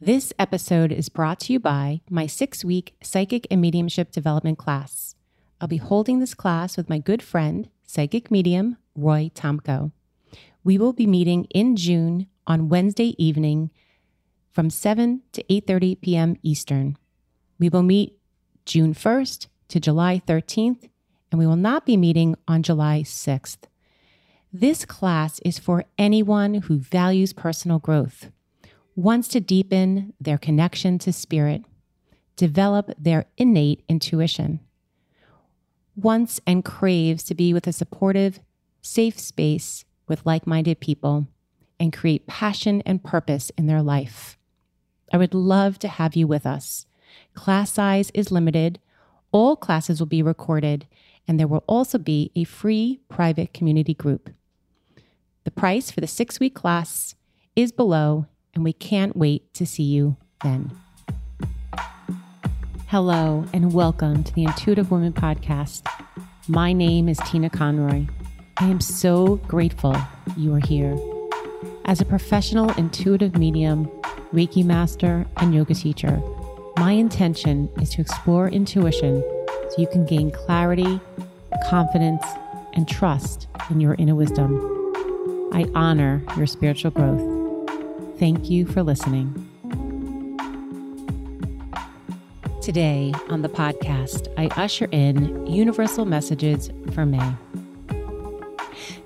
This episode is brought to you by my six week psychic and mediumship development class. I'll be holding this class with my good friend, psychic medium Roy Tomko. We will be meeting in June on Wednesday evening from 7 to 8:30 p.m. Eastern. We will meet June 1st to July 13th, and we will not be meeting on July 6th. This class is for anyone who values personal growth, wants to deepen their connection to spirit, develop their innate intuition, wants and craves to be with a supportive, safe space with like minded people, and create passion and purpose in their life. I would love to have you with us. Class size is limited, all classes will be recorded, and there will also be a free private community group. The price for the six week class is below, and we can't wait to see you then. Hello, and welcome to the Intuitive Woman Podcast. My name is Tina Conroy. I am so grateful you are here. As a professional intuitive medium, Reiki master, and yoga teacher, my intention is to explore intuition so you can gain clarity, confidence, and trust in your inner wisdom. I honor your spiritual growth. Thank you for listening. Today on the podcast, I usher in universal messages for May.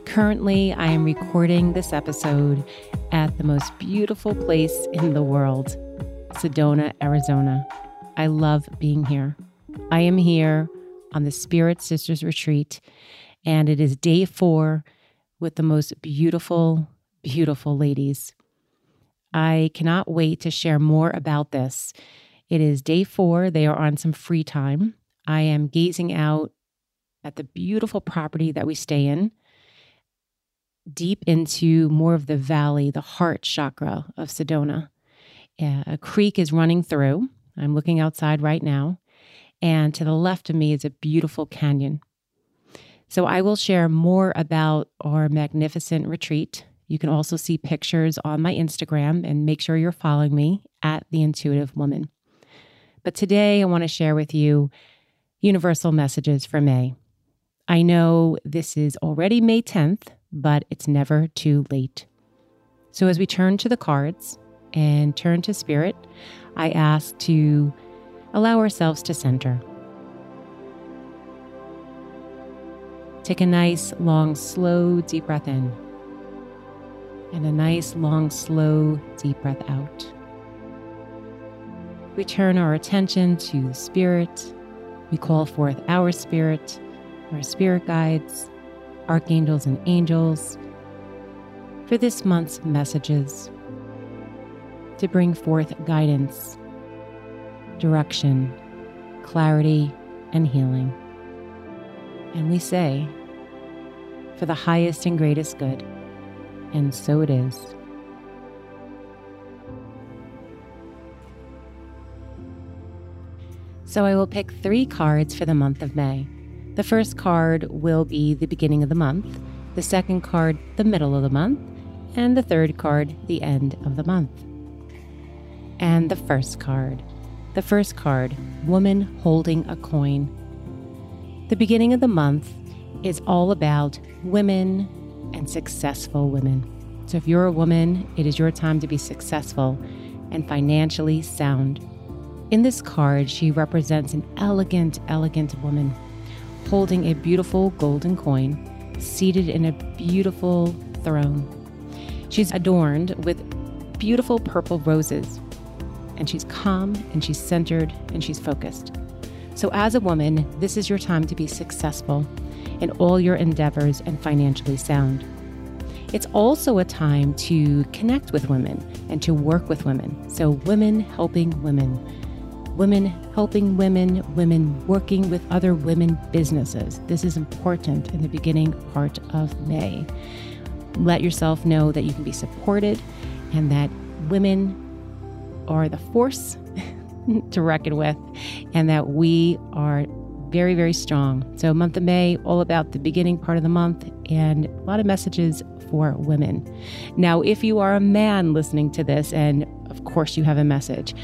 Currently, I am recording this episode at the most beautiful place in the world, Sedona, Arizona. I love being here. I am here on the Spirit Sisters Retreat, and it is day four with the most beautiful, beautiful ladies. I cannot wait to share more about this. It is day four. They are on some free time. I am gazing out at the beautiful property that we stay in, deep into more of the valley, the heart chakra of Sedona. Uh, a creek is running through. I'm looking outside right now. And to the left of me is a beautiful canyon. So I will share more about our magnificent retreat. You can also see pictures on my Instagram and make sure you're following me at The Intuitive Woman. But today I want to share with you universal messages for May. I know this is already May 10th, but it's never too late. So as we turn to the cards and turn to spirit, I ask to allow ourselves to center. Take a nice, long, slow, deep breath in, and a nice, long, slow, deep breath out. We turn our attention to the spirit. We call forth our spirit, our spirit guides, archangels, and angels for this month's messages to bring forth guidance direction, clarity, and healing. And we say, for the highest and greatest good. And so it is. So I will pick three cards for the month of May. The first card will be the beginning of the month, the second card, the middle of the month, and the third card, the end of the month. And the first card the first card, Woman Holding a Coin. The beginning of the month is all about women and successful women. So if you're a woman, it is your time to be successful and financially sound. In this card, she represents an elegant, elegant woman holding a beautiful golden coin, seated in a beautiful throne. She's adorned with beautiful purple roses and she's calm and she's centered and she's focused. So, as a woman, this is your time to be successful in all your endeavors and financially sound. It's also a time to connect with women and to work with women. So, women helping women, women helping women, women working with other women businesses. This is important in the beginning part of May. Let yourself know that you can be supported and that women are the force to reckon with, and that we are very, very strong. So, month of May, all about the beginning part of the month, and a lot of messages for women. Now, if you are a man listening to this and of course you have a message.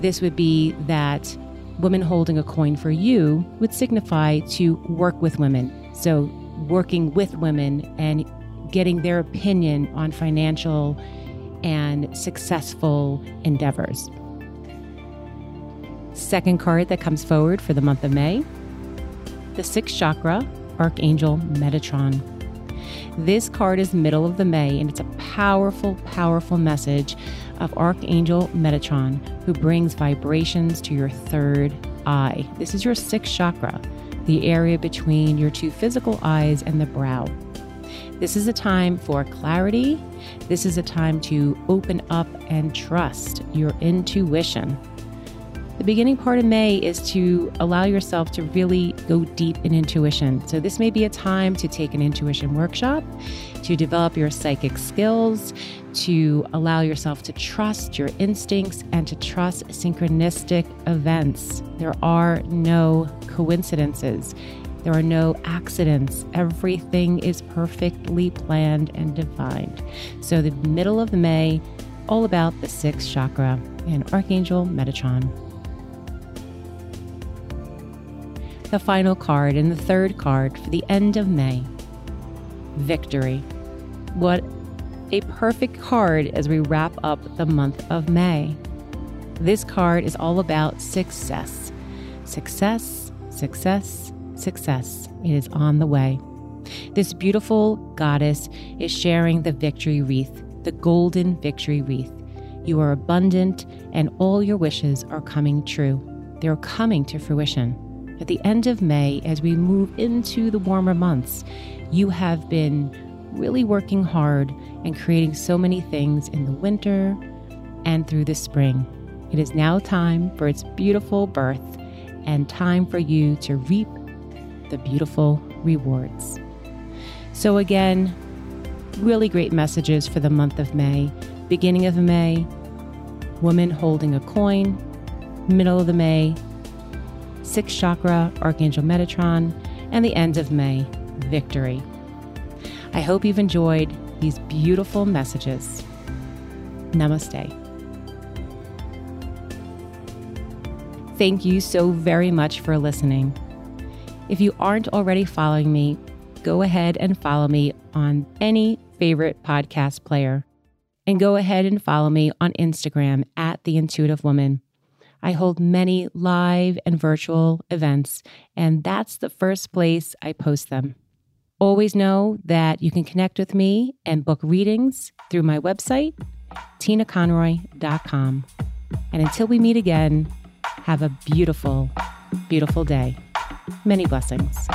This would be that woman holding a coin for you would signify to work with women. So, working with women and getting their opinion on financial and successful endeavors. Second card that comes forward for the month of May the sixth chakra, Archangel Metatron. This card is middle of the May, and it's a powerful, powerful message of Archangel Metatron, who brings vibrations to your third eye. This is your sixth chakra, the area between your two physical eyes and the brow. This is a time for clarity. This is a time to open up and trust your intuition. The beginning part of May is to allow yourself to really go deep in intuition. So, this may be a time to take an intuition workshop, to develop your psychic skills, to allow yourself to trust your instincts and to trust synchronistic events. There are no coincidences. There are no accidents. Everything is perfectly planned and defined. So, the middle of May, all about the sixth chakra and Archangel Metatron. The final card and the third card for the end of May Victory. What a perfect card as we wrap up the month of May. This card is all about success. Success, success, success. It is on the way. This beautiful goddess is sharing the victory wreath, the golden victory wreath. You are abundant, and all your wishes are coming true. They're coming to fruition at the end of May, as we move into the warmer months, you have been really working hard and creating so many things in the winter and through the spring. It is now time for its beautiful birth and time for you to reap the beautiful rewards. So, again, really great messages for the month of May. Beginning of May, woman holding a coin. Middle of the May, sixth chakra, Archangel Metatron, and the end of May, victory. I hope you've enjoyed these beautiful messages. Namaste. Thank you so very much for listening. If you aren't already following me, go ahead and follow me on any favorite podcast player. And go ahead and follow me on Instagram at The Intuitive Woman. I hold many live and virtual events, and that's the first place I post them. Always know that you can connect with me and book readings through my website, tinaconroy.com. And until we meet again, have a beautiful, beautiful day. Many blessings.